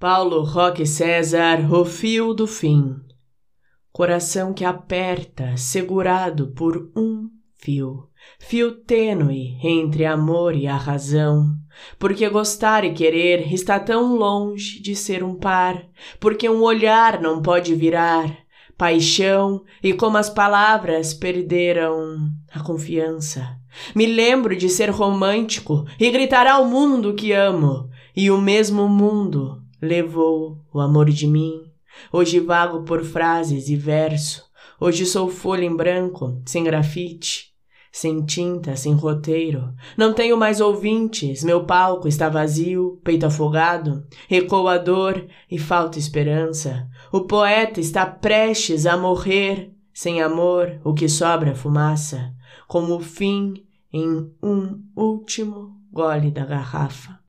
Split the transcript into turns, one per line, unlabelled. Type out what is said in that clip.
Paulo Roque César, fio do fim. Coração que aperta, segurado por um fio, fio tênue entre amor e a razão. Porque gostar e querer está tão longe de ser um par, porque um olhar não pode virar paixão e como as palavras perderam a confiança. Me lembro de ser romântico e gritar ao mundo que amo, e o mesmo mundo levou o amor de mim. Hoje vago por frases e verso, hoje sou folha em branco, sem grafite, sem tinta, sem roteiro. Não tenho mais ouvintes, meu palco está vazio, peito afogado, ecoa a dor e falta esperança. O poeta está prestes a morrer, sem amor, o que sobra é fumaça, como o fim em um último gole da garrafa.